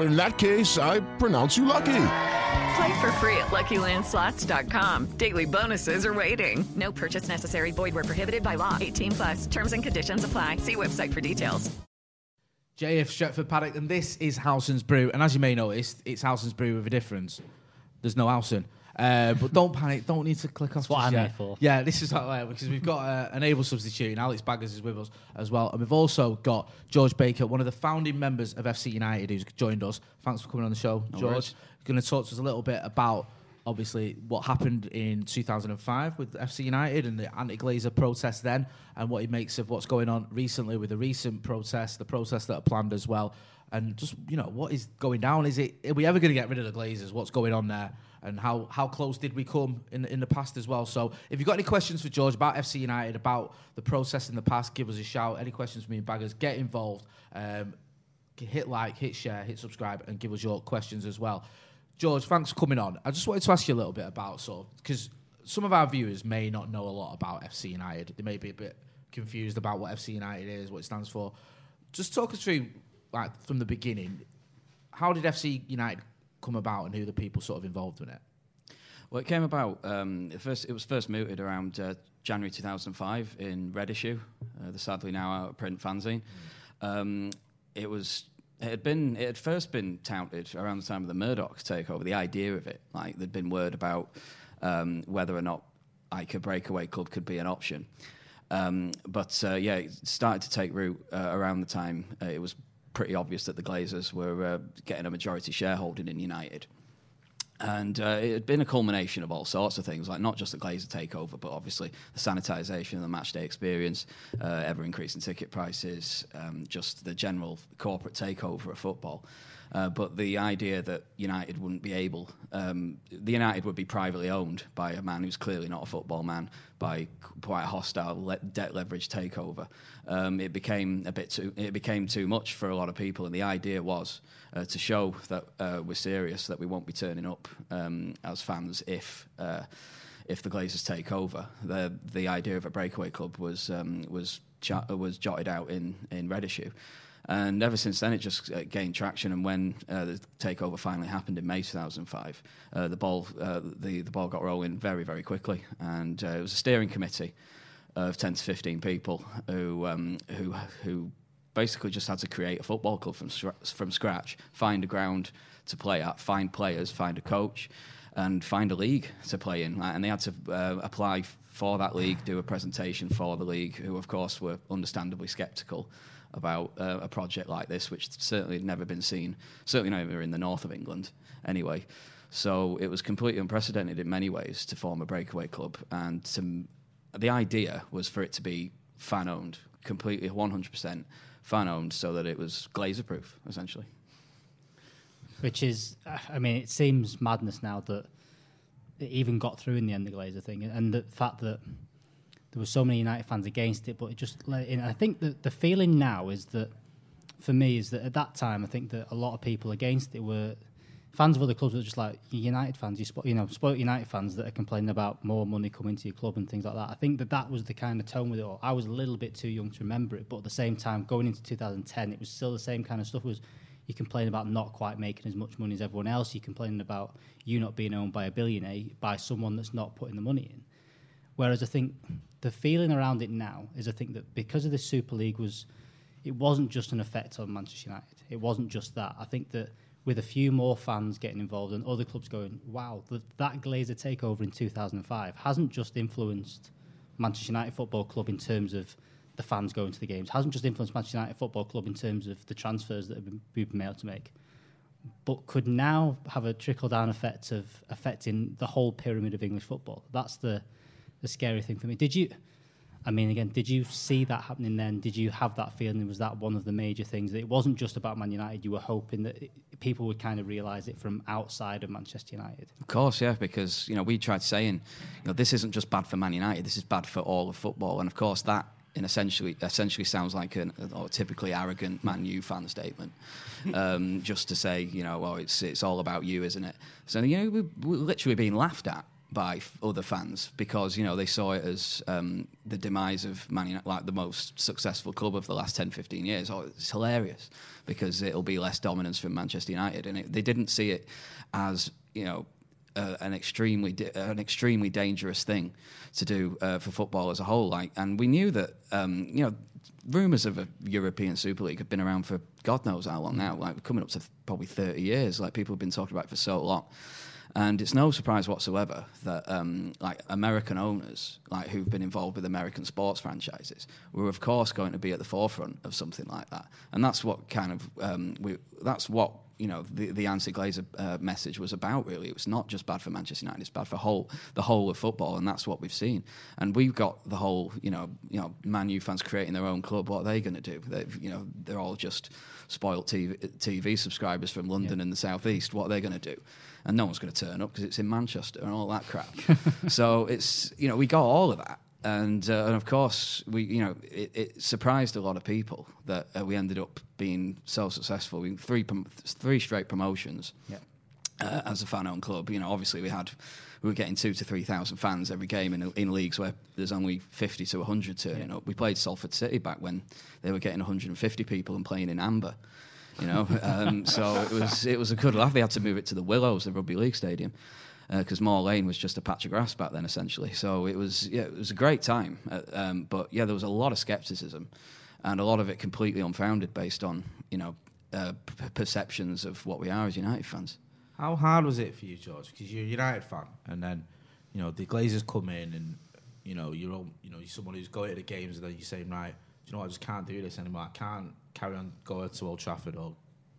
In that case, I pronounce you lucky. Play for free at LuckyLandSlots.com. Daily bonuses are waiting. No purchase necessary. Void where prohibited by law. 18 plus. Terms and conditions apply. See website for details. JF Stretford Paddock, and this is Howson's Brew. And as you may notice, it's Howson's Brew with a difference. There's no Howson. Uh, but don't panic. Don't need to click off. what I'm yet. here for. Yeah, this is how, uh, because we've got uh, an able substitute, and Alex Baggers is with us as well. And we've also got George Baker, one of the founding members of FC United, who's joined us. Thanks for coming on the show, George. worries. Going to talk to us a little bit about obviously what happened in 2005 with FC United and the anti-Glazer protest then, and what he makes of what's going on recently with the recent protests, the protests that are planned as well, and just you know what is going down. Is it are we ever going to get rid of the Glazers? What's going on there? And how, how close did we come in in the past as well? So if you've got any questions for George about FC United, about the process in the past, give us a shout. Any questions for me and Baggers, get involved. Um, hit like, hit share, hit subscribe, and give us your questions as well. George, thanks for coming on. I just wanted to ask you a little bit about sort of because some of our viewers may not know a lot about FC United. They may be a bit confused about what FC United is, what it stands for. Just talk us through, like from the beginning, how did FC United come about, and who the people sort of involved in it? Well, it came about. Um, first, it was first mooted around uh, January 2005 in Red Issue, uh, the sadly now out print fanzine. Um, it was. It had been. It had first been touted around the time of the Murdoch takeover. The idea of it, like there'd been word about um, whether or not like a breakaway club could be an option. Um, but uh, yeah, it started to take root uh, around the time uh, it was pretty obvious that the Glazers were uh, getting a majority shareholding in United. And uh, it had been a culmination of all sorts of things, like not just the Glazer takeover, but obviously the sanitisation of the matchday experience, uh, ever increasing ticket prices, um, just the general corporate takeover of football. Uh, but the idea that United wouldn't be able, um, the United would be privately owned by a man who's clearly not a football man, by quite a hostile le- debt leverage takeover, um, it became a bit too, it became too much for a lot of people. And the idea was uh, to show that uh, we're serious, that we won't be turning up um, as fans if. Uh, if the Glazers take over, the the idea of a breakaway club was um, was cha- was jotted out in in Red Issue, and ever since then, it just uh, gained traction. And when uh, the takeover finally happened in May 2005, uh, the ball uh, the the ball got rolling very very quickly, and uh, it was a steering committee of 10 to 15 people who um, who who basically just had to create a football club from from scratch, find a ground to play at, find players, find a coach, and find a league to play in. And they had to uh, apply for that league, do a presentation for the league, who of course were understandably sceptical about uh, a project like this, which certainly had never been seen, certainly never in the north of England, anyway. So it was completely unprecedented in many ways to form a breakaway club, and to, the idea was for it to be fan owned, completely 100% fan owned, so that it was glazer proof, essentially. Which is, I mean, it seems madness now that it even got through in the end, the Glazer thing, and the fact that there were so many United fans against it, but it just let in. I think that the feeling now is that, for me, is that at that time, I think that a lot of people against it were fans of other clubs were just like United fans, you, spo- you know, spoiled United fans that are complaining about more money coming to your club and things like that. I think that that was the kind of tone with it all. I was a little bit too young to remember it, but at the same time, going into 2010, it was still the same kind of stuff. It was you complain about not quite making as much money as everyone else. You complaining about you not being owned by a billionaire by someone that's not putting the money in. Whereas I think the feeling around it now is I think that because of the Super League was, it wasn't just an effect on Manchester United. It wasn't just that. I think that with a few more fans getting involved and other clubs going, wow, that Glazer takeover in 2005 hasn't just influenced Manchester United Football Club in terms of the fans going to the games, hasn't just influenced Manchester United Football Club in terms of the transfers that have been, we've been able to make, but could now have a trickle down effect of affecting the whole pyramid of English football. That's the the scary thing for me. Did you? I mean, again, did you see that happening then? Did you have that feeling? Was that one of the major things? That it wasn't just about Man United. You were hoping that it, people would kind of realise it from outside of Manchester United. Of course, yeah, because you know we tried saying, you know, this isn't just bad for Man United. This is bad for all of football, and of course that in essentially essentially sounds like an, a typically arrogant Man U fan statement, um, just to say, you know, well, it's it's all about you, isn't it? So you know, we, we're literally being laughed at by other fans because you know they saw it as um, the demise of Man United, like the most successful club of the last 10, 15 years. Oh, it's hilarious because it'll be less dominance from Manchester United, and it, they didn't see it as you know. Uh, an extremely di- an extremely dangerous thing to do uh, for football as a whole. Like, and we knew that um, you know rumours of a European Super League have been around for God knows how long now. Like, coming up to th- probably thirty years. Like, people have been talking about it for so long. And it's no surprise whatsoever that um, like American owners, like who've been involved with American sports franchises, were of course going to be at the forefront of something like that. And that's what kind of um, we, that's what you know the the anti Glazer uh, message was about. Really, it was not just bad for Manchester United; it's bad for whole the whole of football, and that's what we've seen. And we've got the whole you know you know Man U fans creating their own club. What are they going to do? They, you know they're all just spoiled TV, TV subscribers from London yeah. and the southeast. What are they going to do? And no one's going to turn up because it's in Manchester and all that crap. so it's you know we got all of that, and uh, and of course we you know it, it, surprised a lot of people that uh, we ended up being so successful. We three three straight promotions. Yeah. Uh, as a fan-owned club, you know, obviously we had we were getting two to three thousand fans every game in, in leagues where there's only fifty to hundred turning yeah. up. We played Salford City back when they were getting 150 people and playing in amber you know. Um, so it was it was a good laugh. They had to move it to the Willows, the rugby league stadium, because uh, Moor Lane was just a patch of grass back then, essentially. So it was yeah, it was a great time. Uh, um, but yeah, there was a lot of scepticism, and a lot of it completely unfounded based on you know uh, p- perceptions of what we are as United fans. How hard was it for you, George? Because you're a United fan, and then you know the Glazers come in, and you know you're all, you know you're someone who's going to the games, and then you're saying right you know, I just can't do this anymore. I can't carry on going to Old Trafford or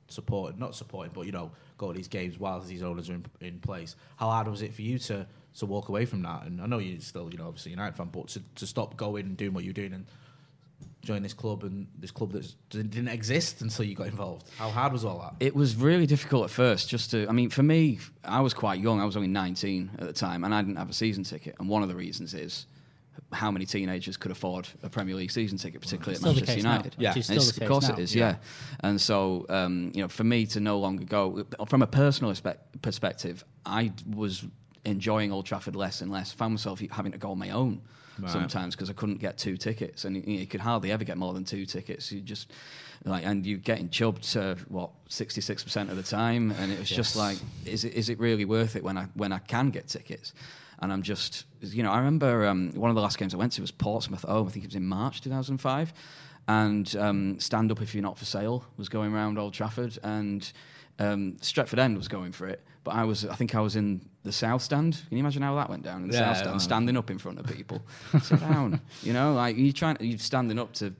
support, not supporting, but you know, go to these games while these owners are in, in place. How hard was it for you to to walk away from that? And I know you're still, you know, obviously United fan, but to, to stop going and doing what you're doing and join this club and this club that didn't exist until you got involved. How hard was all that? It was really difficult at first. Just to, I mean, for me, I was quite young. I was only 19 at the time, and I didn't have a season ticket. And one of the reasons is how many teenagers could afford a Premier League season ticket, particularly at Manchester United? Now. Yeah, of course now. it is. Yeah, yeah. and so um, you know, for me to no longer go from a personal perspective, I was enjoying Old Trafford less and less. Found myself having to go on my own right. sometimes because I couldn't get two tickets, and you, you, could hardly ever get more than two tickets. You just like, and you're getting chubbed to what sixty six percent of the time, and it was yes. just like, is it is it really worth it when I when I can get tickets? And I'm just, you know, I remember um, one of the last games I went to was Portsmouth. Oh, I think it was in March 2005, and um, Stand Up If You're Not for Sale was going around Old Trafford, and um, Stretford End was going for it. But I was, I think I was in the south stand. Can you imagine how that went down in the yeah, south stand, standing up in front of people, sit down. You know, like you're trying, you're standing up to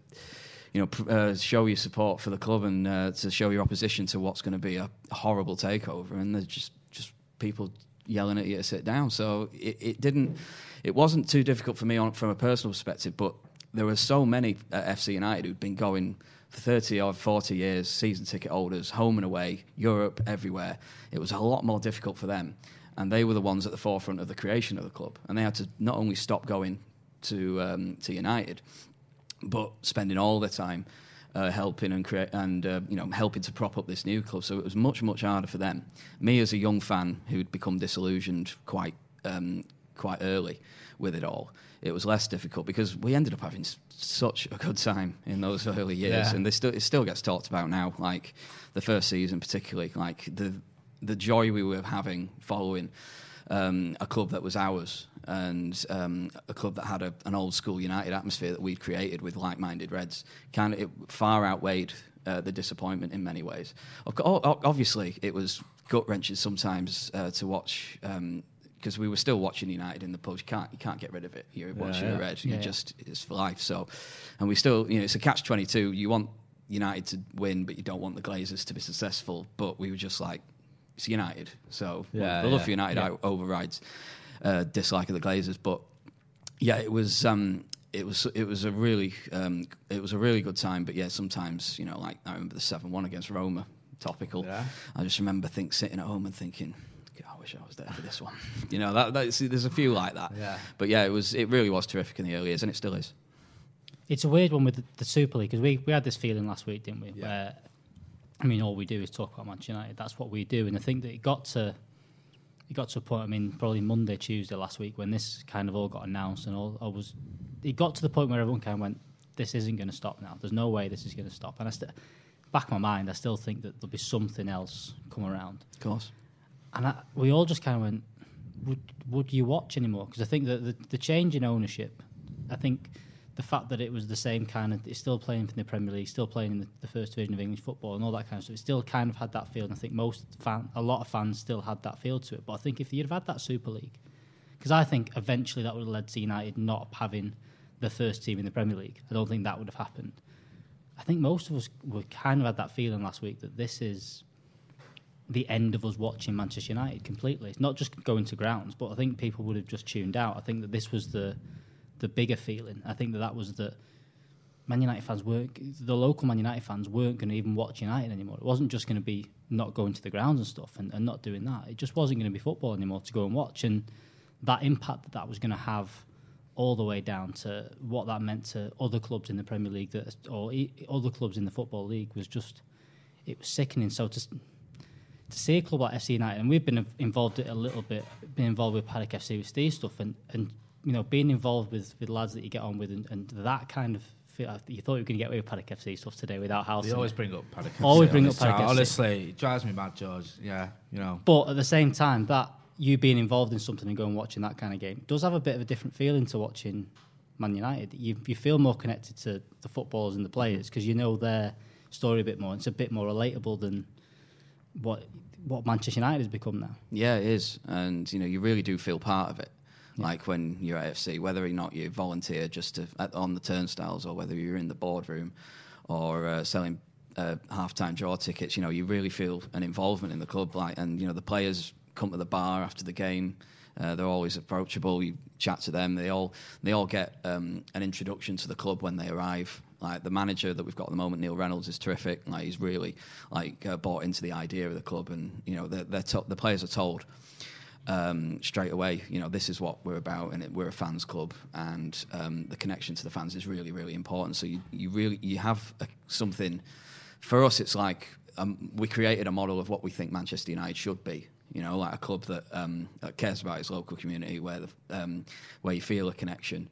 you know, uh, show your support for the club and uh, to show your opposition to what's going to be a horrible takeover. And there's just just people yelling at you to sit down. So it, it didn't, it wasn't too difficult for me on, from a personal perspective. But there were so many at FC United who'd been going for 30 or 40 years, season ticket holders, home and away, Europe, everywhere. It was a lot more difficult for them. And they were the ones at the forefront of the creation of the club. And they had to not only stop going to, um, to United, but spending all their time uh, helping and create and uh, you know helping to prop up this new club. So it was much much harder for them. Me as a young fan who'd become disillusioned quite um, quite early with it all. It was less difficult because we ended up having s- such a good time in those early years, Yeah. and they still, it still gets talked about now. Like the first season, particularly, like the the joy we were having following um, a club that was ours and um, a club that had a, an old school United atmosphere that we'd created with like-minded Reds kind of it far outweighed uh, the disappointment in many ways. Of co- o- Obviously, it was gut wrenches sometimes uh, to watch. Um, because we were still watching United in the pubs, you can't you can't get rid of it. You're watching yeah. the red. You Yeah, yeah. just it's for life. So, and we still you know it's a catch twenty two. You want United to win, but you don't want the Glazers to be successful. But we were just like it's United, so Yeah, the love yeah, for United yeah. overrides uh, dislike of the Glazers. But yeah, it was um, it was it was a really um, it was a really good time. But yeah, sometimes you know, like I remember the seven one against Roma, topical. Yeah. I just remember think sitting at home and thinking. I wish I was there for this one. you know, that, that's, there's a few like that. Yeah. But yeah, it was. It really was terrific in the early years, and it still is. It's a weird one with the, the Super League because we, we had this feeling last week, didn't we? Yeah. Where, I mean, all we do is talk about Manchester United. That's what we do, and I think that it got to it got to a point. I mean, probably Monday, Tuesday last week when this kind of all got announced, and all I was. It got to the point where everyone kind of went, "This isn't going to stop now. There's no way this is going to stop." And I st- back of my mind, I still think that there'll be something else come around. Of course. And I, we all just kind of went, would would you watch anymore? Because I think that the, the change in ownership, I think the fact that it was the same kind of, it's still playing in the Premier League, still playing in the, the first division of English football and all that kind of stuff. It still kind of had that feel. And I think most fan, a lot of fans still had that feel to it. But I think if you'd have had that Super League, because I think eventually that would have led to United not having the first team in the Premier League. I don't think that would have happened. I think most of us were kind of had that feeling last week that this is the end of us watching Manchester United completely. It's not just going to grounds, but I think people would have just tuned out. I think that this was the the bigger feeling. I think that that was that Man United fans weren't the local Man United fans weren't going to even watch United anymore. It wasn't just going to be not going to the grounds and stuff and, and not doing that. It just wasn't going to be football anymore to go and watch. And that impact that that was going to have all the way down to what that meant to other clubs in the Premier League that, or other clubs in the Football League was just it was sickening. So to to see a club like FC United, and we've been involved a little bit, been involved with Paddock FC with Steve stuff, and, and you know being involved with, with lads that you get on with, and, and that kind of feel, uh, you thought you were going to get away with Paddock FC stuff today without Howson. You always bring up Paddock. FC. Always bring up this Paddock chat. FC. Honestly, it drives me mad, George. Yeah, you know. But at the same time, that you being involved in something and going watching that kind of game does have a bit of a different feeling to watching Man United. You you feel more connected to the footballers and the players mm-hmm. because you know their story a bit more. It's a bit more relatable than what what Manchester United has become now. Yeah, it is, and you know you really do feel part of it. Like when you're at FC, whether or not you volunteer just to, at, on the turnstiles, or whether you're in the boardroom, or uh, selling uh, half-time draw tickets, you know you really feel an involvement in the club. Like, and you know the players come to the bar after the game. Uh, they're always approachable. You chat to them. They all they all get um, an introduction to the club when they arrive. Like the manager that we've got at the moment, Neil Reynolds, is terrific. Like he's really like uh, bought into the idea of the club, and you know they're, they're to- the players are told um, straight away. You know this is what we're about, and it, we're a fans club, and um, the connection to the fans is really really important. So you, you really you have a, something. For us, it's like um, we created a model of what we think Manchester United should be. You know, like a club that, um, that cares about its local community, where the, um, where you feel a connection,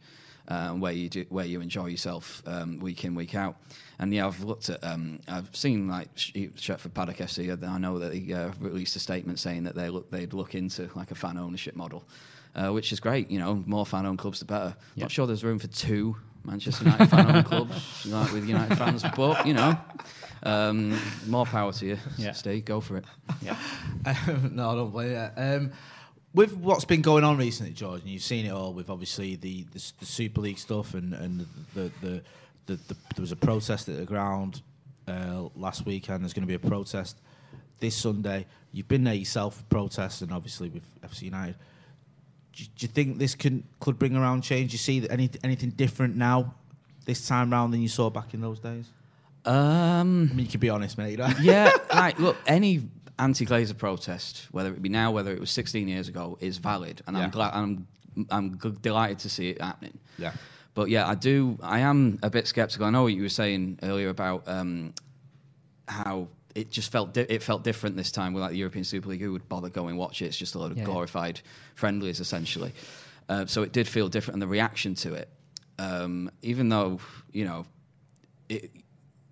um, where you do, where you enjoy yourself um, week in week out. And yeah, I've looked at, um, I've seen like Sh- Stretford Paddock FC. I know that they uh, released a statement saying that they look, they'd look into like a fan ownership model, uh, which is great. You know, more fan owned clubs the better. Not sure there's room for two Manchester United fan owned clubs like with United fans, but you know, um, more power to you, Yeah. Steve. Go for it. Yeah. Um, no, I don't blame you. With what's been going on recently, George, and you've seen it all with obviously the, the, the Super League stuff and, and the, the, the, the, there was a protest at the ground uh, last weekend. There's going to be a protest this Sunday. You've been there yourself, protests, and obviously with FC United. Do, you- do you think this can could bring around change? Do you see any, anything different now, this time round, than you saw back in those days? Um, I mean, you can be honest, mate. yeah, like look, any anti-Glazer protest, whether it be now, whether it was 16 years ago, is valid, and Yeah. I'm glad, I'm, I'm g- delighted to see it happening. Yeah. but yeah, I do. I am a bit skeptical. I know what you were saying earlier about um, how it just felt di- it felt different this time without the European Super League. Who would bother going watch it? It's just a lot of Yeah. glorified friendlies essentially. Uh, so it did feel different, and the reaction to it, um, even though you know, it,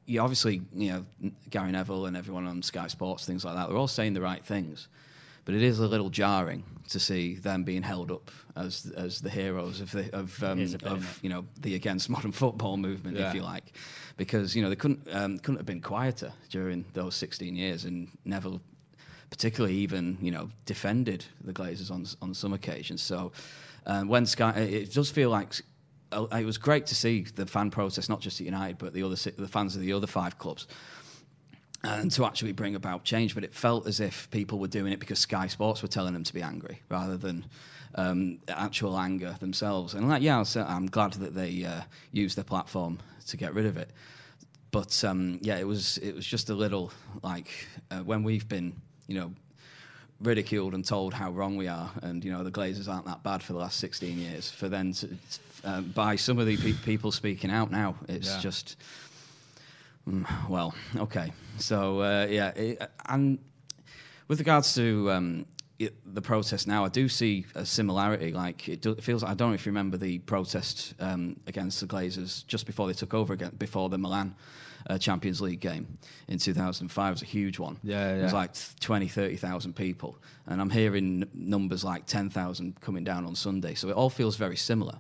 you obviously you know Gary Neville and everyone on Sky Sports things like that. They're all saying the right things, but it is a little jarring to see them being held up as as the heroes of the of, um, of you know the against modern football movement, Yeah. if you like, because you know they couldn't um, couldn't have been quieter during those 16 years, and Neville particularly even you know defended the Glazers on on some occasions. So um, when Sky, it does feel like. It was great to see the fan protest, not just at United, but the other the fans of the other five clubs, and to actually bring about change. But it felt as if people were doing it because Sky Sports were telling them to be angry, rather than um, actual anger themselves. And like, yeah, I'm glad that they uh, used their platform to get rid of it. But um, yeah, it was it was just a little like uh, when we've been, you know, ridiculed and told how wrong we are, and you know the Glazers aren't that bad for the last 16 years. For then to, um, by some of the pe- people speaking out now, it's Yeah. just mm, well, okay. So uh, yeah, it, and with regards to um, it, the protest now, I do see a similarity. Like it, do, it feels. I don't know if you remember the protest um, against the Glazers just before they took over again, before the Milan uh, Champions League game in 2005. It was a huge one. Yeah, yeah. It was like 20, 30,000 people, and I'm hearing n- numbers like 10,000 coming down on Sunday. So it all feels very similar.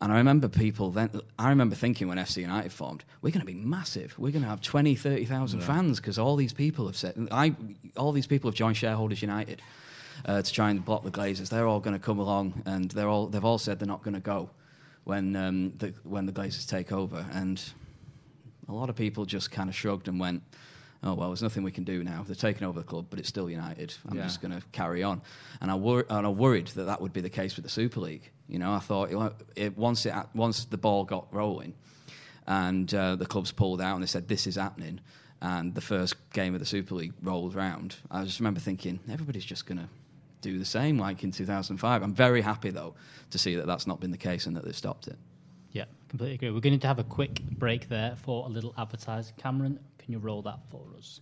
And I remember people then, I remember thinking when FC United formed, we're going to be massive. We're going to have 20, 30,000 fans because all these people have said, I, all these people have joined Shareholders United uh, to try and block the Glazers. They're all going to come along and they're all, they've all said they're not going to go when, um, the, when the Glazers take over. And a lot of people just kind of shrugged and went, oh, well, there's nothing we can do now. They're taking over the club, but it's still United. I'm Yeah. just going to carry on. And I, wor- and I worried that that would be the case with the Super League. You know, I thought it, it, once, it, once the ball got rolling and uh, the clubs pulled out and they said, this is happening, and the first game of the Super League rolled round, I just remember thinking, everybody's just going to do the same like in 2005. I'm very happy, though, to see that that's not been the case and that they've stopped it. Completely agree. We're going to have a quick break there for a little advertising. Cameron, can you roll that for us?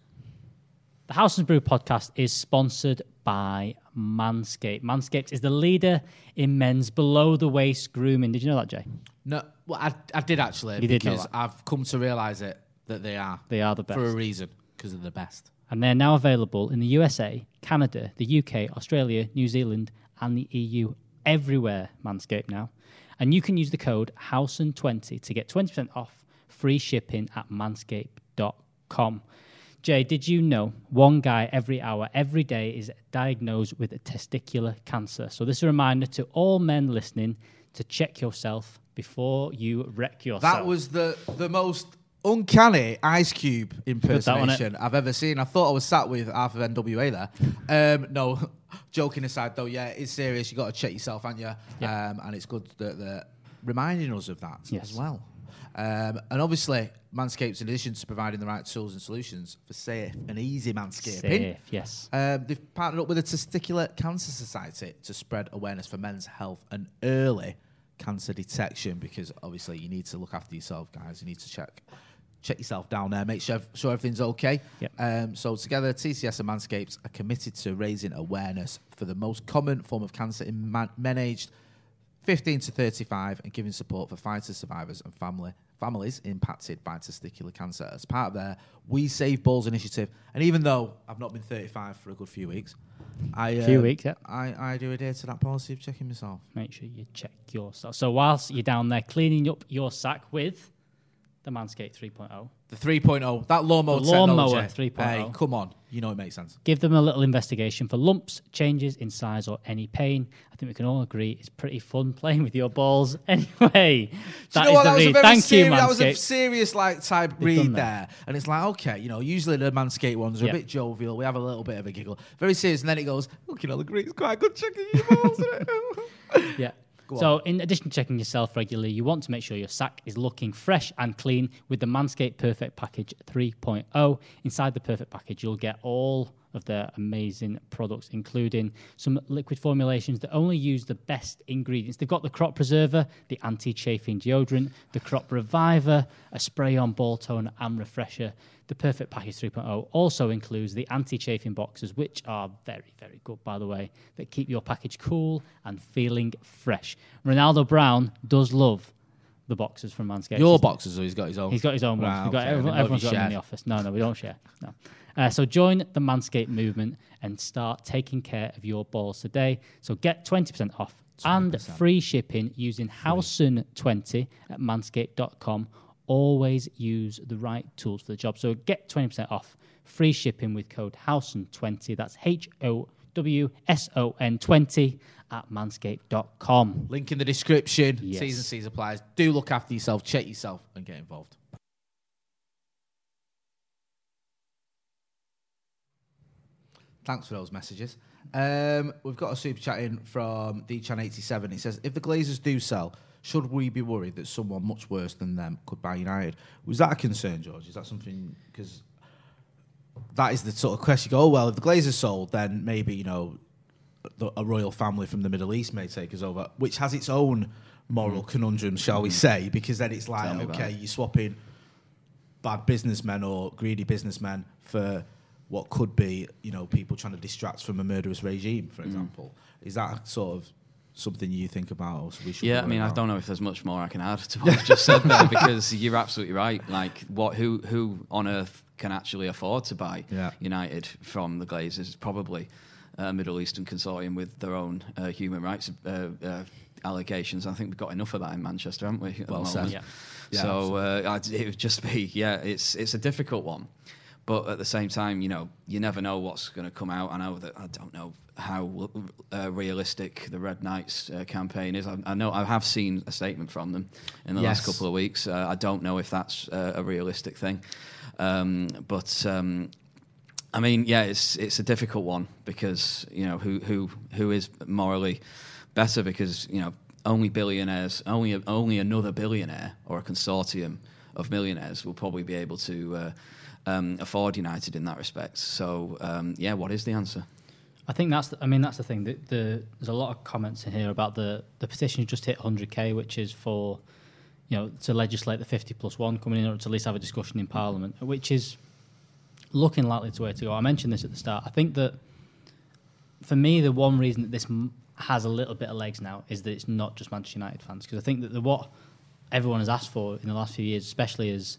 The Howson's Brew podcast is sponsored by Manscaped. Manscaped is the leader in men's below the waist grooming. Did you know that, Jay? No, well, I, I did actually You did know because that. I've come to realise it that they are. They are the best. for a reason because they're the best. And they're now available in the USA, Canada, the UK, Australia, New Zealand, and the EU. Everywhere, Manscaped now. And you can use the code HOWSON20 to get 20% off free shipping at manscaped.com. Jay, did you know one guy every hour, every day is diagnosed with testicular cancer? So, this is a reminder to all men listening to check yourself before you wreck yourself. That was the the most uncanny Ice Cube wasn't impersonation I've ever seen. I thought I was sat with half of NWA there. Um, no, joking aside though, yeah, it's serious. You got to check yourself, aren't you? Yeah. Um, and it's good that they're reminding us of that Yes. as well. Um, and obviously, Manscaped, in addition to providing the right tools and solutions for safe and easy manscaping, Safe, yes. um, they've partnered up with the Testicular Cancer Society to spread awareness for men's health and early cancer detection. Because obviously, you need to look after yourself, guys. You need to check check yourself down there, make sure, sure everything's okay. Yep. Um, so together, TCS and Manscaped are committed to raising awareness for the most common form of cancer in man- men aged 15 to 35 and giving support for fighter survivors and family families impacted by testicular cancer as part of their We Save Balls initiative. And even though I've not been 35 for a good few weeks, I Few um, weeks, yeah. I, I do adhere to that policy of checking myself. make sure you check yourself. So whilst you're down there cleaning up your sack with the Manscaped 3.0, The 3.0, that lawnmower The lawnmower technology. 3.0. Hey, come on, you know it makes sense. give them a little investigation for lumps, changes in size, or any pain. I think we can all agree it's pretty fun playing with your balls. Anyway, that you know what? the That was a very Thank you, serious, that was a serious like type They've read there, and it's like okay, you know, usually the Manscaped ones are Yeah. a bit jovial. We have a little bit of a giggle, very serious, and then it goes, looking all the Greeks quite good checking your balls. isn't it?" Yeah. Go So, in addition to checking yourself regularly, you want to make sure your sack is looking fresh and clean with the Manscaped Perfect Package 3.0. Inside the Perfect Package, you'll get all of their amazing products, including some liquid formulations that only use the best ingredients. They've got the crop preserver, the anti chafing deodorant, the crop reviver, a spray on ball toner and refresher. The Perfect Package 3.0 also includes the anti chafing boxes, which are very, very good, by the way, that keep your package cool and feeling fresh. Ronaldo Brown does love the boxes from Manscaped. Your boxes, or he's got his own. He's got his own ones. We've got okay. Everyone, didn't know if everyone's you got them in the office. No, no, we don't share. No. Uh, so join the Manscaped movement and start taking care of your balls today. So get 20% off and free shipping using Howson20 at manscaped.com. Always use the right tools for the job. So get 20% off free shipping with code Howson20. That's H O W S O N 20 at manscaped.com. Link in the description. Yes. Season C's applies. Do look after yourself, check yourself, and get involved. Thanks for those messages. Um, we've got a super chat in from Dchan87. It says, if the Glazers do sell, should we be worried that someone much worse than them could buy United? Was that a concern, George? Is that something? Because that is the sort of question. You go, oh, well, if the Glazers sold, then maybe, you know, the, a royal family from the Middle East may take us over, which has its own moral conundrum, shall we say? Because then it's like, Tell me about okay, it. you're swapping bad businessmen or greedy businessmen for what could be, you know, people trying to distract from a murderous regime, Mm. for example. Is that sort of something you think about? Or we should Yeah, I mean, I don't know if there's much more I can add to what I've just said there because you're absolutely right. Like, what, who, who on earth can actually afford to buy Yeah. United from the Glazers? Probably a Middle Eastern consortium with their own uh, human rights uh, uh, allegations. I think we've got enough of that in Manchester, haven't we? Well said. Yeah. Yeah, so uh, it would just be, yeah, it's it's a difficult one. But at the same time, you know, you never know what's going to come out. I know that I don't know how uh, realistic the Red Knights uh, campaign is. I, I know I have seen a statement from them in the Yes. last couple of weeks. Uh, I don't know if that's uh, a realistic thing, um, but um, I mean, yeah, it's it's a difficult one because you know who who who is morally better because you know only billionaires, only only another billionaire or a consortium of millionaires will probably be able to uh, um, afford United in that respect. So um, yeah, what is the answer? I think that's. The, I mean, that's the thing. The, the, there's a lot of comments in here about the the petition just hit 100k, which is for, you know, to legislate the 50 plus one coming in, or to at least have a discussion in Parliament, which is looking likely to way to go. I mentioned this at the start. I think that for me, the one reason that this m- has a little bit of legs now is that it's not just Manchester United fans, because I think that the, what everyone has asked for in the last few years, especially as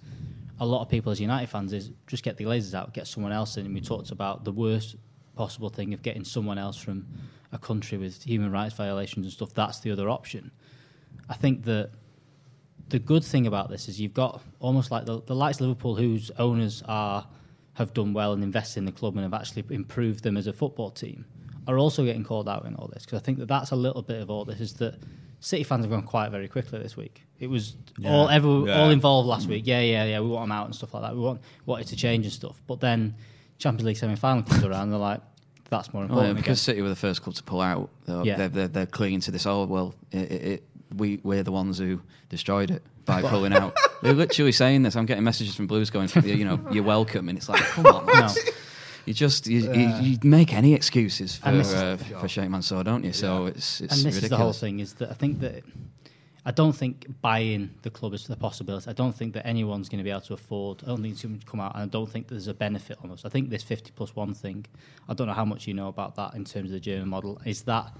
a lot of people as United fans, is just get the Glazers out, get someone else in. And we talked about the worst possible thing of getting someone else from a country with human rights violations and stuff. That's the other option. I think that the good thing about this is you've got almost like the, the likes Liverpool, whose owners are have done well and invested in the club and have actually improved them as a football team, are also getting called out in all this because I think that that's a little bit of all this is that City fans have gone quiet very quickly this week. It was all every, Yeah. all involved last mm. week. Yeah, yeah, yeah. We want them out and stuff like that. We want wanted to change and stuff, but then Champions League semi final comes around. and They're like, that's more oh, Well, important. yeah, again. because City were the first club to pull out, they're, Yeah. they're, they're, they're clinging to this. Oh well, it, it, it, we we're the ones who destroyed it by pulling out. They're literally saying this. I'm getting messages from Blues going, you know, you're welcome, and it's like, come on, no. You just you, you, you make any excuses for And this is- uh, for Sheikh Mansour, don't you? So it's it's and this ridiculous. is the whole thing is that I think that I don't think buying the club is the possibility. I don't think that anyone's going to be able to afford. I don't think it's going to come out, and I don't think there's a benefit on us. I think this fifty plus one thing. I don't know how much you know about that in terms of the German model. Is that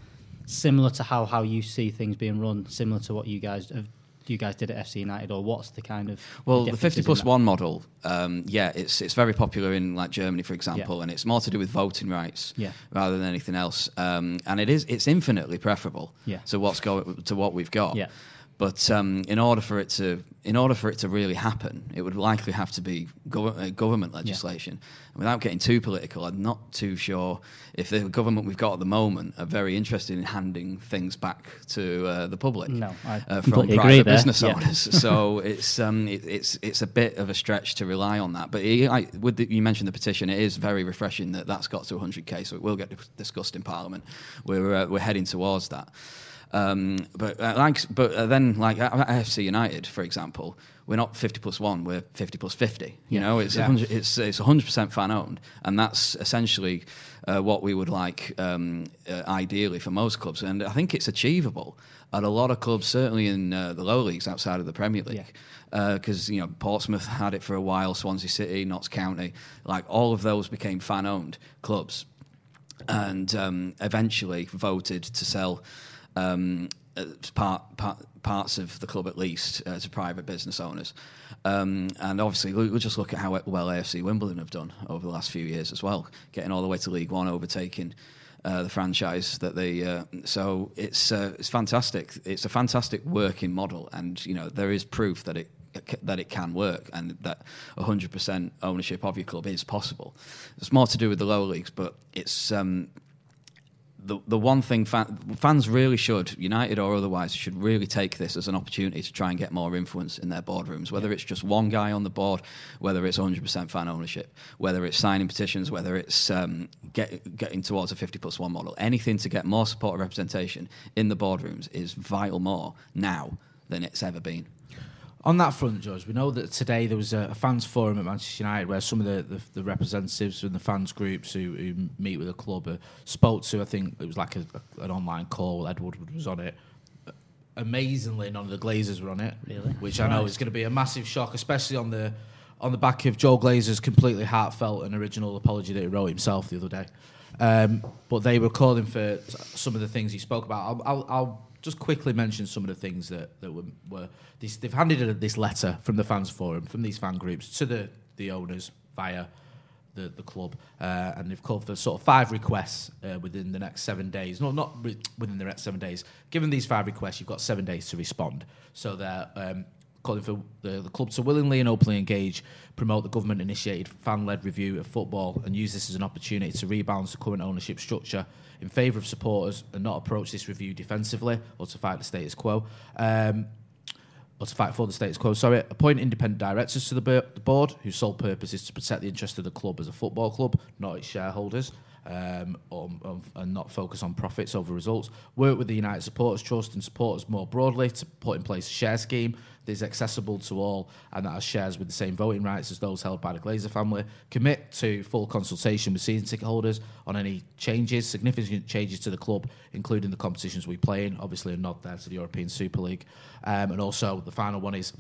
similar to how how you see things being run? Similar to what you guys have, you guys did at FC United, or what's the kind of Well, the 50 in plus one model, um, yeah, it's it's very popular in like Germany, for example, Yeah. and it's more to do with voting rights Yeah. rather than anything else. Um, and it is it's infinitely preferable Yeah. to what's going to what we've got. Yeah. But um, in order for it to in order for it to really happen, it would likely have to be uh, government legislation. And without getting too political, I'm not too sure if the government we've got at the moment are very interested in handing things back to uh, the public No, uh, from private agree there. business Yeah. owners. so it's um, it, it's it's a bit of a stretch to rely on that. But it, I, with the, you mentioned the petition, it is very refreshing that that's got to 100k. So it will get discussed in Parliament. We're uh, we're heading towards that. Um, but uh, like, but uh, then like AFC United, for example, we're not fifty plus one; we're fifty plus fifty. You know, it's Yeah. 100 it's it's hundred percent fan owned, and that's essentially uh, what we would like um, uh, ideally for most clubs, and I think it's achievable at a lot of clubs, certainly in uh, the lower leagues outside of the Premier League. Because you know Portsmouth had it for a while, Swansea City, Notts County, like all of those became fan-owned clubs, and um, eventually voted to sell um, uh, part, part, parts of the club at least uh, to private business owners. Um, and obviously, we- we'll just look at how well AFC Wimbledon have done over the last few years as well, getting all the way to League One, overtaking uh, the franchise that they. Uh, so it's uh, it's fantastic. It's a fantastic working model, and you know there is proof that it that it can work and that 100% ownership of your club is possible. It's more to do with the lower leagues, but it's um, the the one thing fan, fans really should, United or otherwise, should really take this as an opportunity to try and get more influence in their boardrooms. Whether it's just one guy on the board, whether it's 100% fan ownership, whether it's signing petitions, whether it's um, get, getting towards a 50 plus one model, anything to get more support and representation in the boardrooms is vital more now than it's ever been. On that front, George, we know that today there was a, fans forum at Manchester United where some of the, the, the representatives from the fans groups who, who meet with the club uh, spoke to, I think it was like a, a, an online call, Ed Woodward was on it. Amazingly, none of the Glazers were on it, Really? which I know is going to be a massive shock, especially on the on the back of Joel Glazer's completely heartfelt and original apology that he wrote himself the other day. Um, but they were calling for some of the things he spoke about. I'll, I'll, I'll just quickly mention some of the things that, that were, were these, they've handed this letter from the fans forum, from these fan groups to the, the owners via the, the club, uh, and they've called for sort of five requests uh, within the next seven days. No, not re- within the next seven days. Given these five requests, you've got seven days to respond. So they're um, calling for the, the club to willingly and openly engage, promote the government initiated fan led review of football, and use this as an opportunity to rebalance the current ownership structure in favour of supporters and not approach this review defensively or to fight the status quo. Um, or to fight for the status quo. Sorry, appoint independent directors to the, bo- the board whose sole purpose is to protect the interest of the club as a football club, not its shareholders, um, and not focus on profits over results. Work with the United Supporters Trust and supporters more broadly to put in place a share scheme that is accessible to all and that has shares with the same voting rights as those held by the Glazer family. Commit to full consultation with season ticket holders on any changes, significant changes to the club, including the competitions we play in. Obviously, a nod there to the European Super League. Um, and also, the final one is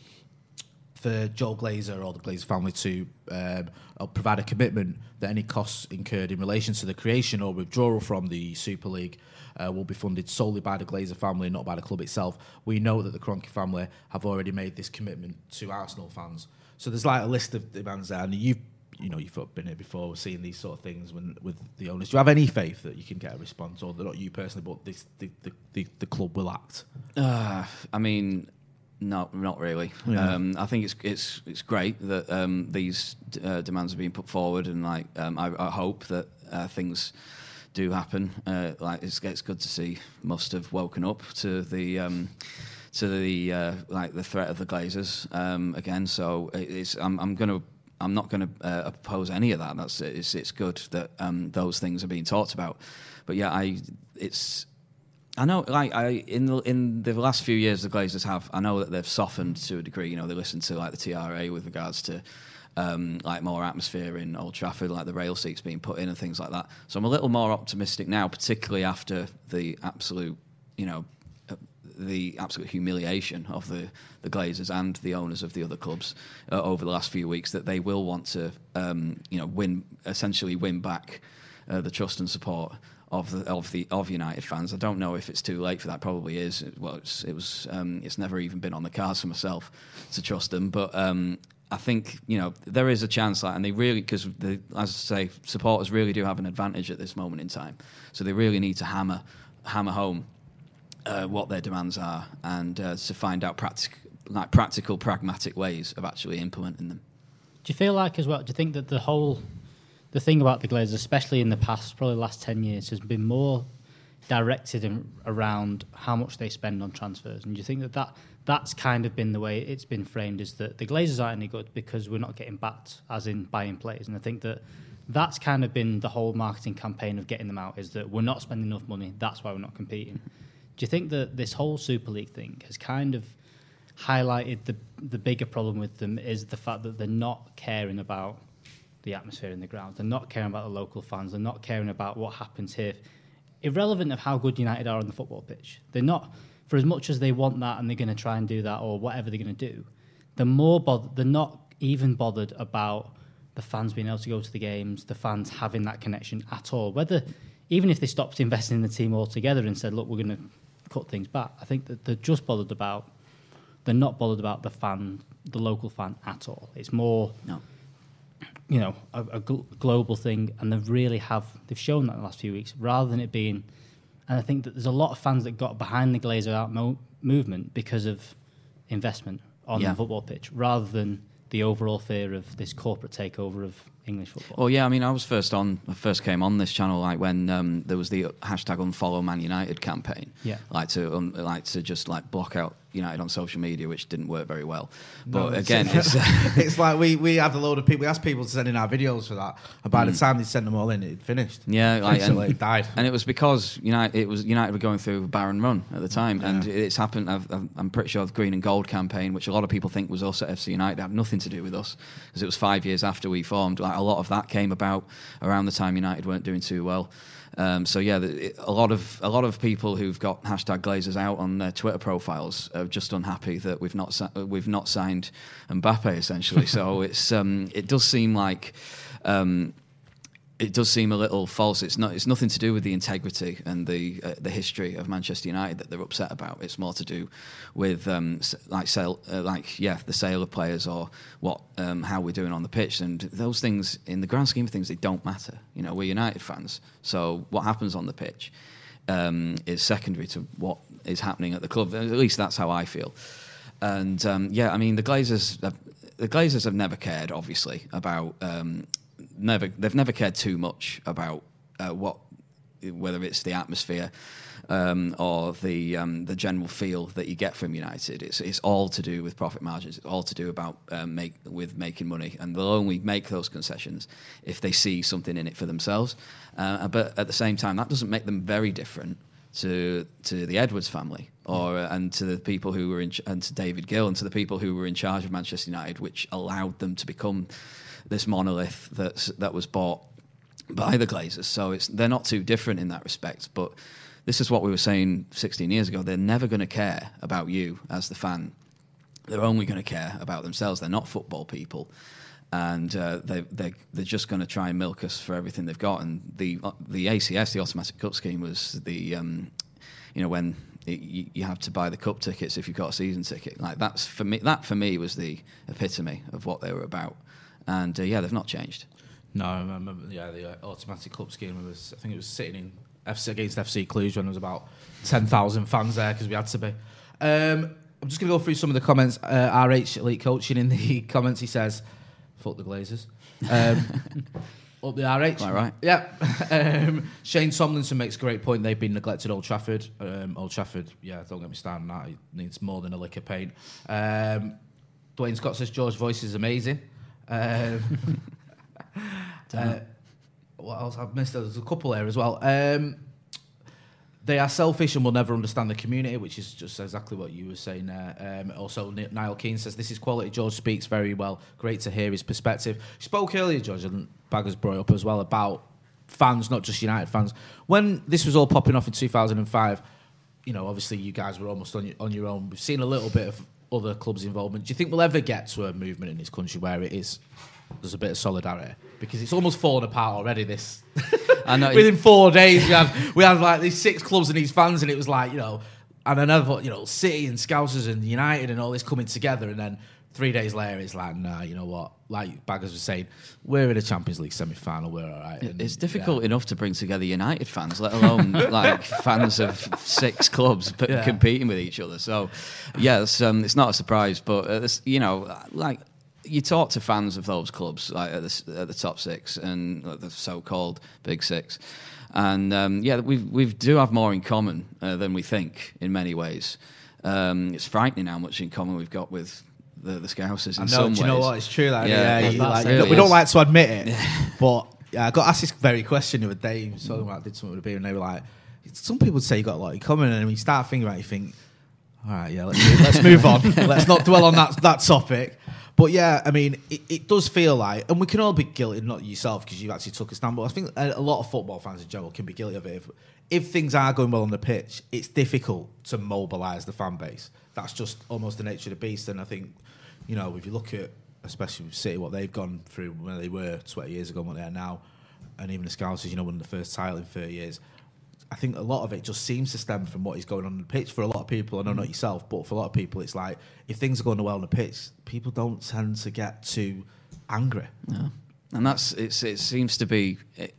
for Joel Glazer or the Glazer family to um, uh, provide a commitment that any costs incurred in relation to the creation or withdrawal from the Super League uh, will be funded solely by the Glazer family, not by the club itself. We know that the Kroenke family have already made this commitment to Arsenal fans. So there's like a list of demands there, and you've you know you've been here before, seeing these sort of things when with the owners. Do you have any faith that you can get a response, or not you personally, but this, the, the, the the club will act? Uh, I mean, no, not really. Yeah. Um, I think it's it's it's great that um, these uh, demands are being put forward, and like um, I, I hope that uh, things do happen. Uh, like it's, it's good to see must have woken up to the. Um, to the uh, like the threat of the Glazers um, again, so it's I'm, I'm gonna I'm not going to uh, oppose any of that. That's it's it's good that um, those things are being talked about, but yeah, I it's I know, like I in the in the last few years, the Glazers have. I know that they've softened to a degree. You know, they listen to like the TRA with regards to um, like more atmosphere in Old Trafford, like the rail seats being put in and things like that. So I'm a little more optimistic now, particularly after the absolute, you know, the absolute humiliation of the the Glazers and the owners of the other clubs uh, over the last few weeks. That they will want to, um, you know, win essentially win back uh, the trust and support of the of the of United fans. I don't know if it's too late for that. Probably is. Well, it's, it was. Um, it's never even been on the cards for myself to trust them. But um, I think you know there is a chance that, and they really because as I say, supporters really do have an advantage at this moment in time. So they really need to hammer hammer home uh, what their demands are and uh, to find out practic- like practical, pragmatic ways of actually implementing them. Do you feel like as well? Do you think that the whole the thing about the Glazers, especially in the past, probably the last ten years, has been more directed in, around how much they spend on transfers? And do you think that, that that's kind of been the way it's been framed? Is that the Glazers aren't any good because we're not getting backed, as in buying players? And I think that that's kind of been the whole marketing campaign of getting them out. Is that we're not spending enough money, that's why we're not competing. Do you think that this whole Super League thing has kind of highlighted the the bigger problem with them is the fact that they're not caring about the atmosphere in the ground. They're not caring about the local fans. They're not caring about what happens here, irrelevant of how good United are on the football pitch. They're not for as much as they want that and they're going to try and do that or whatever they're going to do. They're more bothered. They're not even bothered about the fans being able to go to the games, the fans having that connection at all. Whether even if they stopped investing in the team altogether and said, "Look, we're going to cut things back," I think that they're just bothered about. They're not bothered about the fan, the local fan at all. It's more, No. You know, a, a gl- global thing, and they really have. They've shown that in the last few weeks, rather than it being. And I think that there's a lot of fans that got behind the Glazer out mo- movement because of investment on Yeah. the football pitch, rather than the overall fear of this corporate takeover of English football. Well, yeah, I mean, I was first on, I first came on this channel like when um, there was the hashtag Unfollow Man United campaign. Yeah. like to um, like to just like block out United on social media, which didn't work very well. But it's- again, it's, it's like we, we had a load of people. We asked people to send in our videos for that, and by the time they sent them all in, it finished. Mm. Yeah, like, and, it died. and it was because United, it was United were going through a barren run at the time, and it's happened. I've, I've- I'm pretty sure the Green and Gold campaign, which a lot of people think was us at FC United, had nothing to do with us because it was five years after we formed. Like a lot of that came about around the time United weren't doing too well. Um, so yeah, the, it, a lot of a lot of people who've got hashtag Glazers out on their Twitter profiles are just unhappy that we've not si- we've not signed Mbappe essentially. so it's um, it does seem like. Um, it does seem a little false. It's not. It's nothing to do with the integrity and the uh, the history of Manchester United that they're upset about. It's more to do with um, like uh, like yeah, the sale of players or what um, how we're doing on the pitch. And those things, in the grand scheme of things, they don't matter. You know, we're United fans, so what happens on the pitch um, is secondary to what is happening at the club. At least that's how I feel. And um, yeah, I mean the Glazers, have, the Glazers have never cared, obviously, about um, never. They've never cared too much about uh, what, whether it's the atmosphere um, or the um, the general feel that you get from United. It's it's all to do with profit margins. It's all to do about um, make with making money, and they'll only make those concessions if they see something in it for themselves. Uh, but at the same time, that doesn't make them very different to to the Edwards family or uh, and to the people who were in and to David Gill and to the people who were in charge of Manchester United, which allowed them to become this monolith that's that was bought by the Glazers. So it's they're not too different in that respect. But this is what we were saying 16 years ago. They're never going to care about you as the fan. They're only going to care about themselves. They're not football people. And uh, they, they, they're just going to try and milk us for everything they've got. And the the ACS, the automatic cup scheme, was the um, you know when it, you, you have to buy the cup tickets if you've got a season ticket. Like that's for me. That for me was the epitome of what they were about. And uh, yeah, they've not changed. No, I remember. Yeah, the uh, automatic cup scheme was. I think it was sitting in FC against FC Cluj when there was about ten thousand fans there because we had to be. Um, I'm just going to go through some of the comments. Uh, RH Elite Coaching in the comments, he says, "Fuck the Glazers." Um, up the RH. Quite right. Yeah. um, Shane Tomlinson makes a great point. They've been neglected Old Trafford. Um, Old Trafford, yeah, don't get me started on that. It needs more than a lick of paint. Um, Dwayne Scott says George's voice is amazing. Um, uh, what else I've missed? There's a couple there as well. Um, they are selfish and will never understand the community, which is just exactly what you were saying there. Um, also, Niall Keane says this is quality. George speaks very well. Great to hear his perspective. Spoke earlier, George, and Baggers brought up as well about fans, not just United fans. When this was all popping off in 2005, you know, obviously you guys were almost on your, on your own. We've seen a little bit of other clubs' involvement. Do you think we'll ever get to a movement in this country where it is there's a bit of solidarity? Because it's almost fallen apart already. This I know. within four days we had we had like these six clubs and these fans, and it was like you know, and another you know, City and Scousers and United and all this coming together, and then three days later it's like, nah, you know what? Like Baggers was saying, we're in a Champions League semi final, we're all right. And, It's difficult enough to bring together United fans, let alone like fans of six clubs p- Yeah. competing with each other. So, yes, it's, um, it's not a surprise. But uh, this, you know, like you talk to fans of those clubs, like at the, at the top six and like, the so-called big six, and um, yeah, we we do have more in common uh, than we think in many ways. Um, it's frightening how much in common we've got with. The, the Scousers in I know. some Do you know ways. what? It's true. Like, Yeah, yeah, it you, like, it you don't- we really don't like to admit it, but yeah, I got asked this very question the other day. He was talking about, I did something with a beer, and they were like, some people say you got a lot in common, and when you start thinking about, it, you think, all right, yeah, let's move, let's move on. let's not dwell on that that topic. But yeah, I mean, it, it does feel like, and we can all be guilty, not yourself because you actually took a stand. But I think a, lot of football fans in general can be guilty of it. If, if things are going well on the pitch, it's difficult to mobilise the fan base. That's just almost the nature of the beast. And I think, you know, if you look at especially with City, what they've gone through when they were 20 years ago and what they are now, and even the Scousers, you know, won the first title in 30 years. I think a lot of it just seems to stem from what is going on in the pitch for a lot of people. I know not yourself, but for a lot of people, it's like if things are going well on the pitch, people don't tend to get too angry. Yeah. And that's it's, it seems to be. It,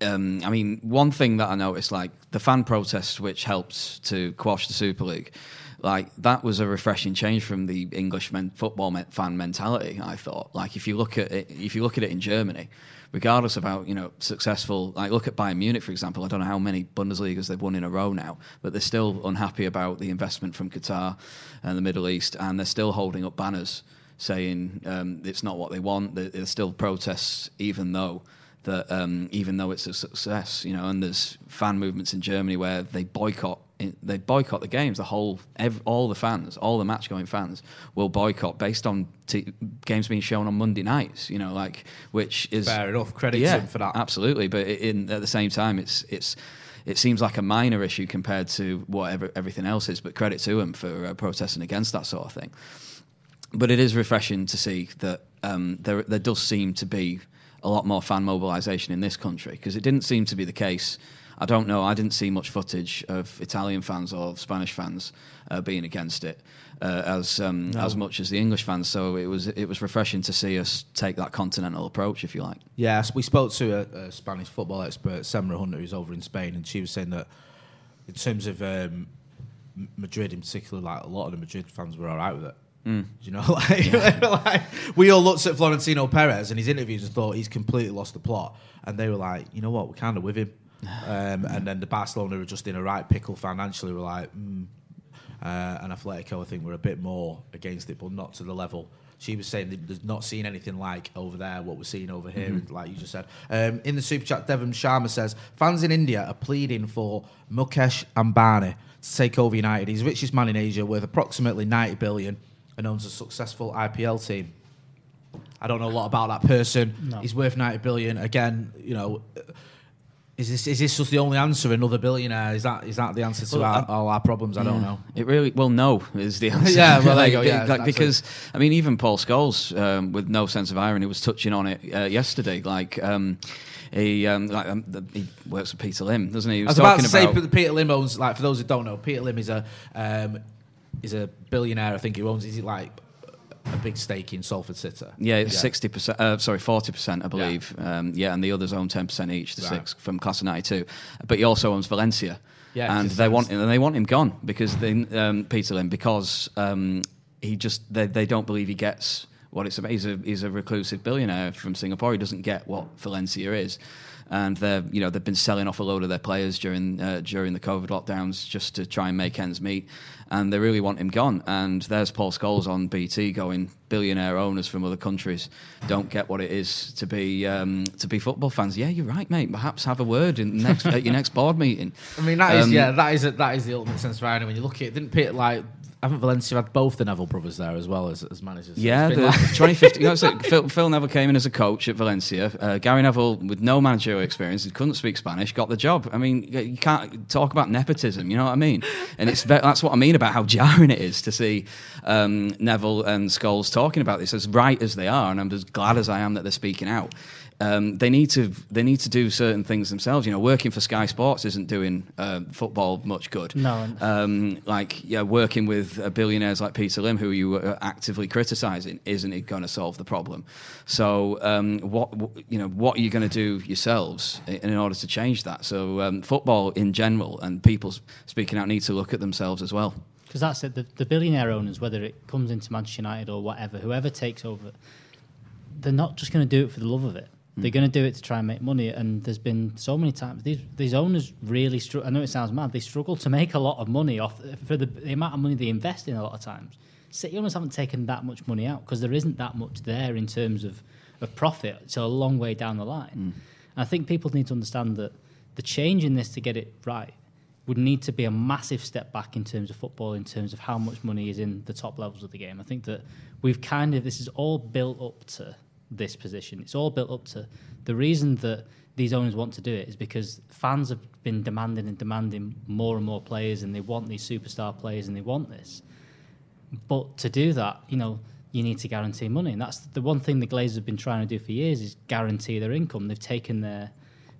um, I mean, one thing that I noticed, like the fan protests, which helped to quash the Super League, like that was a refreshing change from the English men, football men, fan mentality. I thought, like if you look at it, if you look at it in Germany, regardless of how you know successful, like look at Bayern Munich for example. I don't know how many Bundesligas they've won in a row now, but they're still unhappy about the investment from Qatar and the Middle East, and they're still holding up banners saying um, it's not what they want. There's still protests, even though that um, even though it's a success, you know, and there's fan movements in Germany where they boycott they boycott the games. The whole every, all the fans, all the match going fans will boycott based on t- games being shown on Monday nights. You know, like which is fair enough. Credit yeah, for that. Absolutely, but in at the same time, it's it's it seems like a minor issue compared to whatever everything else is. But credit to them for uh, protesting against that sort of thing. But it is refreshing to see that um, there there does seem to be a lot more fan mobilisation in this country because it didn't seem to be the case. I don't know. I didn't see much footage of Italian fans or Spanish fans uh, being against it uh, as um, no. as much as the English fans. So it was it was refreshing to see us take that continental approach, if you like. Yes, we spoke to a, a Spanish football expert, Semra Hunter, who's over in Spain, and she was saying that in terms of um, Madrid in particular, like a lot of the Madrid fans were all right with it. Mm. You know, like, yeah. like, we all looked at Florentino Perez and his interviews and thought he's completely lost the plot, and they were like, you know what, we're kind of with him. Um, and then the Barcelona were just in a right pickle financially. We're like, mm. uh, and Atletico, I think, were a bit more against it, but not to the level. She was saying that there's not seen anything like over there what we're seeing over here, mm-hmm. like you just said. Um, in the super chat, Devon Sharma says fans in India are pleading for Mukesh Ambani to take over United. He's the richest man in Asia, worth approximately 90 billion and owns a successful IPL team. I don't know a lot about that person. No. He's worth 90 billion. Again, you know, is this is this just the only answer? Another billionaire? Is that is that the answer to well, our, all our problems? I yeah. don't know. It really well, no is the answer. yeah, well, there you go. Yeah, like, because I mean, even Paul Scholes, um, with no sense of irony, was touching on it uh, yesterday. Like. Um, he um, like um, the, he works with Peter Lim, doesn't he? he was I was about to say Peter Lim owns like for those who don't know, Peter Lim is a um, is a billionaire. I think he owns. Is he like a big stake in Salford City? Yeah, sixty percent. Uh, sorry, forty percent, I believe. Yeah. Um, yeah. and the others own ten percent each. The right. six from class of '92, but he also owns Valencia. Yeah, and they want and they want him gone because they, um, Peter Lim because um, he just they, they don't believe he gets what it's about. He's a he's a reclusive billionaire from Singapore. He doesn't get what Valencia is and they're you know they've been selling off a load of their players during uh, during the COVID lockdowns just to try and make ends meet, and they really want him gone. And there's Paul Scholes on BT going billionaire owners from other countries don't get what it is to be um, to be football fans. Yeah, you're right, mate. Perhaps have a word in next at your next board meeting. I mean that um, is yeah that is a, that is the ultimate sense of irony when you look at it. Didn't Peter like haven't Valencia had both the Neville brothers there as well as, as managers? Yeah, the like 2015. you know, Phil, Phil, Neville came in as a coach at Valencia. Uh, Gary Neville, with no managerial experience, he couldn't speak Spanish, got the job. I mean, you can't talk about nepotism. You know what I mean? And it's that's what I mean about how jarring it is to see um, Neville and Scholes talking about this as right as they are, and I'm as glad as I am that they're speaking out um, they need to they need to do certain things themselves. You know, working for Sky Sports isn't doing uh, football much good. No, um, like yeah, working with uh, billionaires like Peter Lim, who you are actively criticising, isn't it going to solve the problem? So, um, what you know, what are you going to do yourselves in, in, order to change that? So, um, football in general and people speaking out need to look at themselves as well. Because that's it. The, the billionaire owners, whether it comes into Manchester United or whatever, whoever takes over, they're not just going to do it for the love of it they're going to do it to try and make money. And there's been so many times these these owners really struggle. I know it sounds mad. They struggle to make a lot of money off for the, the amount of money they invest in. A lot of times, City owners haven't taken that much money out because there isn't that much there in terms of of profit. It's a long way down the line. Mm. And I think people need to understand that the change in this to get it right would need to be a massive step back in terms of football, in terms of how much money is in the top levels of the game. I think that we've kind of this is all built up to this position. It's all built up to the reason that these owners want to do it is because fans have been demanding and demanding more and more players, and they want these superstar players, and they want this. But to do that, you know, you need to guarantee money, and that's the one thing the Glazers have been trying to do for years is guarantee their income. They've taken their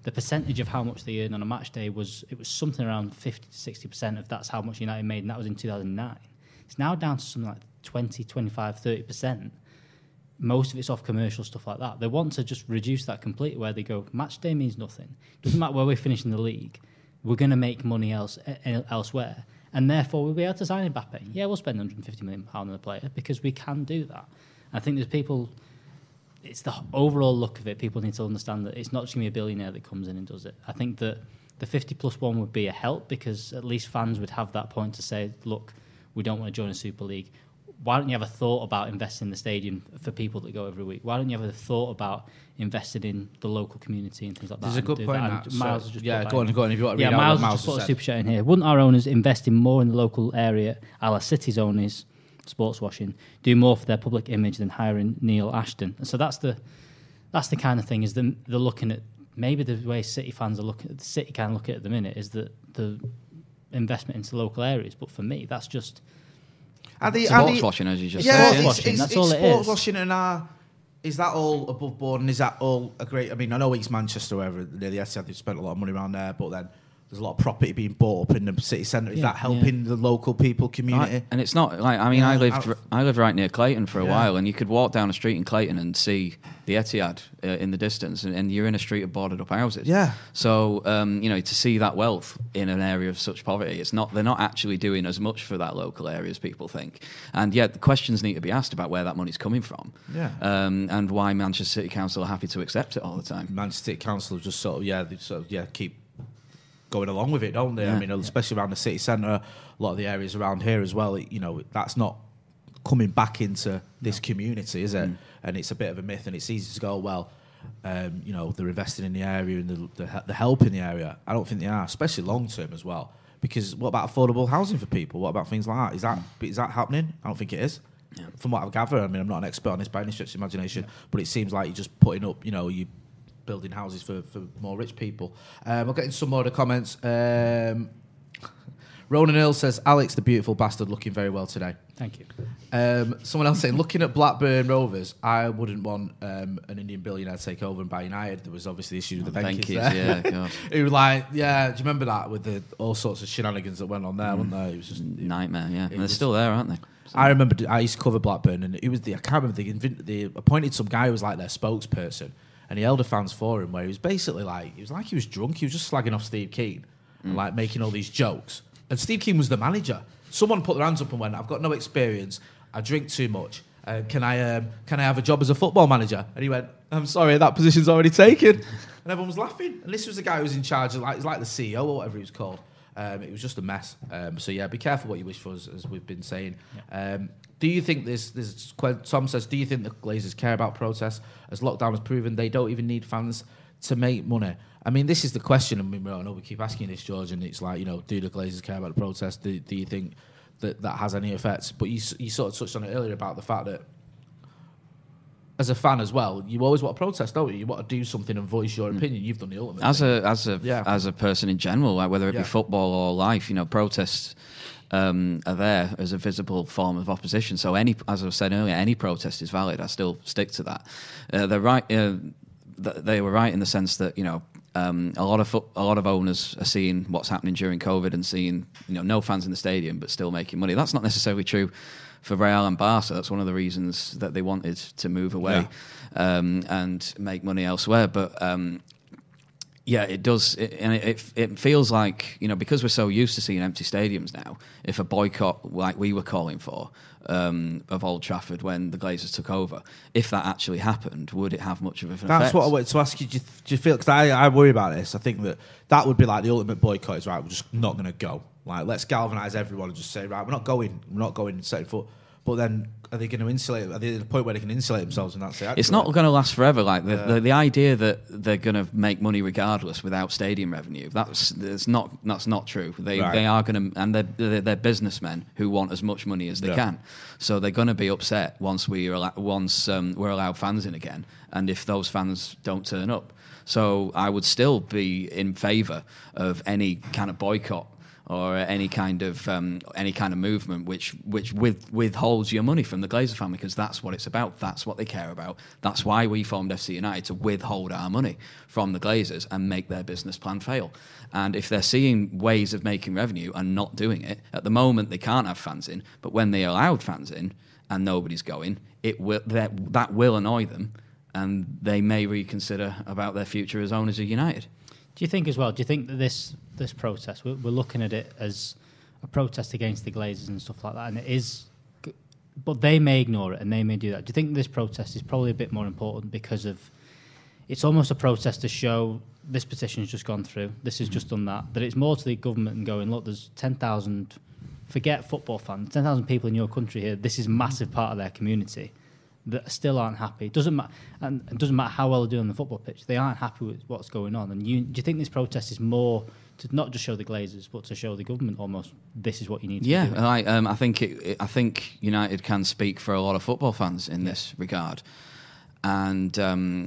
the percentage of how much they earn on a match day was it was something around 50 to 60 percent of that's how much United made, and that was in 2009. It's now down to something like 20, 25, 30 percent. Most of it's off commercial stuff like that. They want to just reduce that completely, where they go match day means nothing. Doesn't matter where we finish in the league, we're going to make money else elsewhere, and therefore we'll be able to sign Mbappe. Yeah, we'll spend 150 million pound on a player because we can do that. I think there's people it's the overall look of it. People need to understand that it's not just going to be a billionaire that comes in and does it. I think that the 50 plus one would be a help because at least fans would have that point to say, look, we don't want to join a Super League. Why don't you have a thought about investing in the stadium for people that go every week? Why don't you have a thought about investing in the local community and things like There's that? a good point. that? That. Miles So- just yeah, go on, go on. If you want to yeah, Miles Miles just put a super chat in here. Wouldn't our owners invest in more in the local area, a la City's owners, sports washing, do more for their public image than hiring Neil Ashton? So that's the that's the kind of thing is them they're looking at maybe the way City fans are looking at the City can look at it at the minute is that the investment into local areas. But for me, that's just Are the, Sports are the- washing, as you just yeah, said. Sports it's, washing, it's, it's all it sports is. washing and uh, is that all above board and is that all a great? I mean, I know East Manchester, wherever near the Etihad, they've spent a lot of money around there, but then there's a lot of property being bought up in the city centre. Is Yeah, that helping the local people, community? Right, And it's not like I mean Yeah, I lived I- I lived right near Clayton for a Yeah. while, and you could walk down a street in Clayton and see the Etihad uh, in the distance, and, and you're in a street of boarded up houses. Yeah. So um, you know to see that wealth in an area of such poverty, it's not they're not actually doing as much for that local area as people think, and yet the questions need to be asked about where that money's coming from, Yeah. um, and why Manchester City Council are happy to accept it all the time. Manchester City Council just sort of yeah, they sort of yeah keep going along with it, don't they? I Yeah. mean, especially around the city centre, a lot of the areas around here as well. You know, that's not coming back into this community, is it? And it's a bit of a myth, and it's easy to go well. Um, you know, they're investing in the area and the, the, the help in the area. I don't think they are, especially long term as well. Because what about affordable housing for people? What about things like that? Is that is that happening? I don't think it is. From what I gather, I mean, I'm not an expert on this by any stretch of imagination, but it seems like you're just putting up, you know, you building houses for, for more rich people. Um, we're getting some more of the comments. Um, Ronan Earl says, Alex, the beautiful bastard, looking very well today. thank you. Um, someone else saying, looking at Blackburn Rovers, I wouldn't want um, an Indian billionaire to take over and buy United. There was obviously issues with the Venky's Venky's, there. yeah, God. Who were like, yeah, do you remember that with the all sorts of shenanigans that went on there, wasn't there? It was just Nightmare, yeah. And they're was- still there, aren't they? I remember I used to cover Blackburn, and it was the I can't remember they, they appointed some guy who was like their spokesperson, and he held a fans forum where he was basically like he was like he was drunk. He was just slagging off Steve Kean and like making all these jokes. And Steve Kean was the manager. Someone put their hands up and went, "I've got no experience. I drink too much. Uh, can I um, can I have a job as a football manager?" And he went, "I'm sorry, that position's already taken." And everyone was laughing. And this was the guy who was in charge of like he's like the CEO or whatever he was called. Um, it was just a mess. Um, so yeah, be careful what you wish for, as, as we've been saying. Um, do you think this? This Tom says, do you think the Glazers care about protests? As lockdown has proven, they don't even need fans to make money. I mean, this is the question. I mean, I know we keep asking this, George, and it's like, you know, do the Glazers care about the protests? Do, do you think that that has any effect? But you, you sort of touched on it earlier about the fact that as a fan as well, you always want to protest, don't you? You want to do something and voice your mm. opinion. You've done the ultimate. as thing. a as a Yeah. as a person in general, like whether it Yeah. be football or life, you know, protests um, are there as a visible form of opposition. So any, as I said earlier, any protest is valid. I still stick to that. Uh, they're right. Uh, th- they were right in the sense that you know. Um, a lot of fo- a lot of owners are seeing what's happening during COVID and seeing you know no fans in the stadium but still making money. That's not necessarily true for Real and Barca. That's one of the reasons that they wanted to move away um, and make money elsewhere. But um, yeah, it does, it, and it, it feels like you know because we're so used to seeing empty stadiums now. If a boycott like we were calling for um, of Old Trafford when the Glazers took over, if that actually happened, would it have much of an effect? That's what I wanted to ask you. Do you, do you feel? Because I, I worry about this. I think that that would be like the ultimate boycott. Is right. We're just not going to go. Like, let's galvanise everyone and just say, right, we're not going. We're not going. Setting foot. But then, are they going to insulate? Are they at the point where they can insulate themselves and that's it? It's not going to last forever. Like the, the, the idea that they're going to make money regardless without stadium revenue. That's that's not that's not true. They Right. they are going to, and they're, they're, they're businessmen who want as much money as they Yeah. can. So they're going to be upset once we are once um, we're allowed fans in again, and if those fans don't turn up. So I would still be in favour of any kind of boycott or any kind of um, any kind of movement which which with, withholds your money from the Glazer family because that's what it's about. That's what they care about. That's why we formed FC United to withhold our money from the Glazers and make their business plan fail. And if they're seeing ways of making revenue and not doing it at the moment, they can't have fans in. But when they allowed fans in and nobody's going, it will that that will annoy them, and they may reconsider about their future as owners of United. Do you think as well? Do you think that this this protest we're, we're looking at it as a protest against the Glazers and stuff like that, and it is, but they may ignore it and they may do that. Do you think this protest is probably a bit more important because of it's almost a protest to show this petition has just gone through, this has just done that, that it's more to the government and going, look, there's ten thousand, forget football fans, ten thousand people in your country here. This is a massive part of their community that still aren't happy. Doesn't matter, and it doesn't matter how well they do on the football pitch. They aren't happy with what's going on. And you, do you think this protest is more to not just show the Glazers, but to show the government almost this is what you need to Yeah, do? I, um, I think it, it- I think United can speak for a lot of football fans in this regard, and um,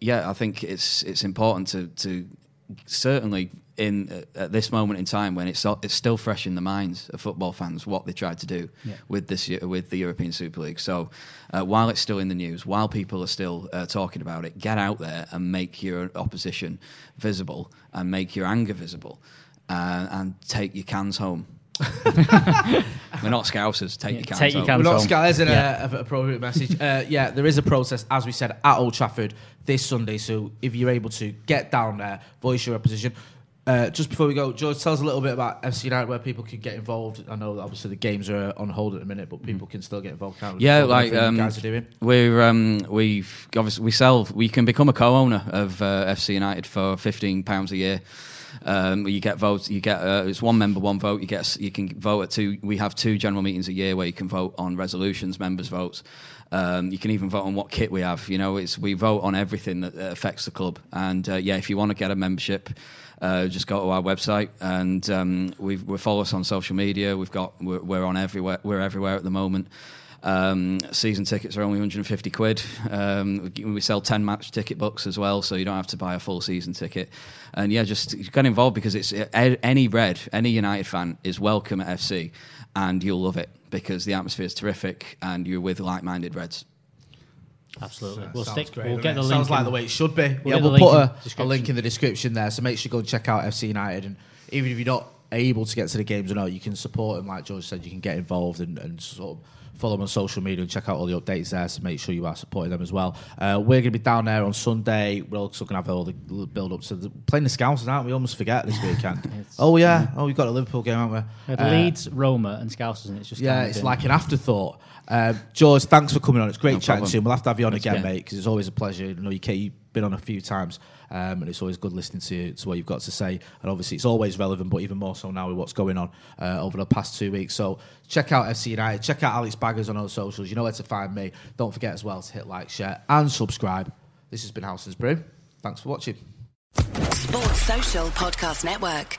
yeah, I think it's it's important to to certainly in at this moment in time when it's it's still fresh in the minds of football fans what they tried to do Yeah. with this with the European Super League. So uh, while it's still in the news, while people are still uh, talking about it, get out there and make your opposition visible and make your anger visible, uh, and take your cans home. We're not scousers. Take Yeah, your cans take your home. cans We're not home. Sky, isn't Yeah. a, a appropriate message. Uh, yeah, there is a process, as we said, at Old Trafford this Sunday. So if you're able to get down there, voice your opposition. Uh, just before we go, George, tell us a little bit about FC United, where people can get involved. I know that obviously the games are on hold at the minute, but people can still get involved. Can't? Yeah, With like everything um, guys are doing. we're um, we've obviously we sell. We can become a co-owner of uh, FC United for fifteen pounds a year. Um, you get votes. You get uh, it's one member, one vote. You get you can vote at two. We have two general meetings a year where you can vote on resolutions, members' votes. Um, you can even vote on what kit we have. You know, it's we vote on everything that affects the club. And uh, yeah, if you want to get a membership, uh, just go to our website and um, we follow us on social media. We've got we're, we're on everywhere. We're everywhere at the moment. Um, season tickets are only 150 quid. Um, we we sell 10 match ticket books as well, so you don't have to buy a full season ticket. And yeah, just get involved because it's any Red, any United fan is welcome at FC, and you'll love it because the atmosphere is terrific and you're with like-minded Reds. Absolutely. We'll stick. great, we'll get it? the link. Sounds like the way it should be. We'll yeah, we'll put a, a link in the description there, so make sure you go and check out FC United. And even if you're not able to get to the games or not, you can support them. Like George said, you can get involved and, and sort of follow them on social media and check out all the updates there. So make sure you are supporting them as well. Uh, we're going to be down there on Sunday. We're also going to have all the build up to the, playing the Scousers, aren't we? Almost forget this weekend. oh yeah, oh we've got a Liverpool game, haven't we? We Uh, Leeds, Roma, and Scousers, and it's just yeah, kind of it's been- like an afterthought. Um, George, thanks for coming on. It's great No chatting to you. We'll have to have you on Thanks again, again. mate, because it's always a pleasure. You know, you you've been on a few times, um, and it's always good listening to, to what you've got to say. And obviously, it's always relevant, but even more so now with what's going on uh, over the past two weeks. So check out FC United. Check out Alex Baggers on all socials. You know where to find me. Don't forget as well to hit like, share, and subscribe. This has been Howson's Brew. Thanks for watching. Sports Social Podcast Network.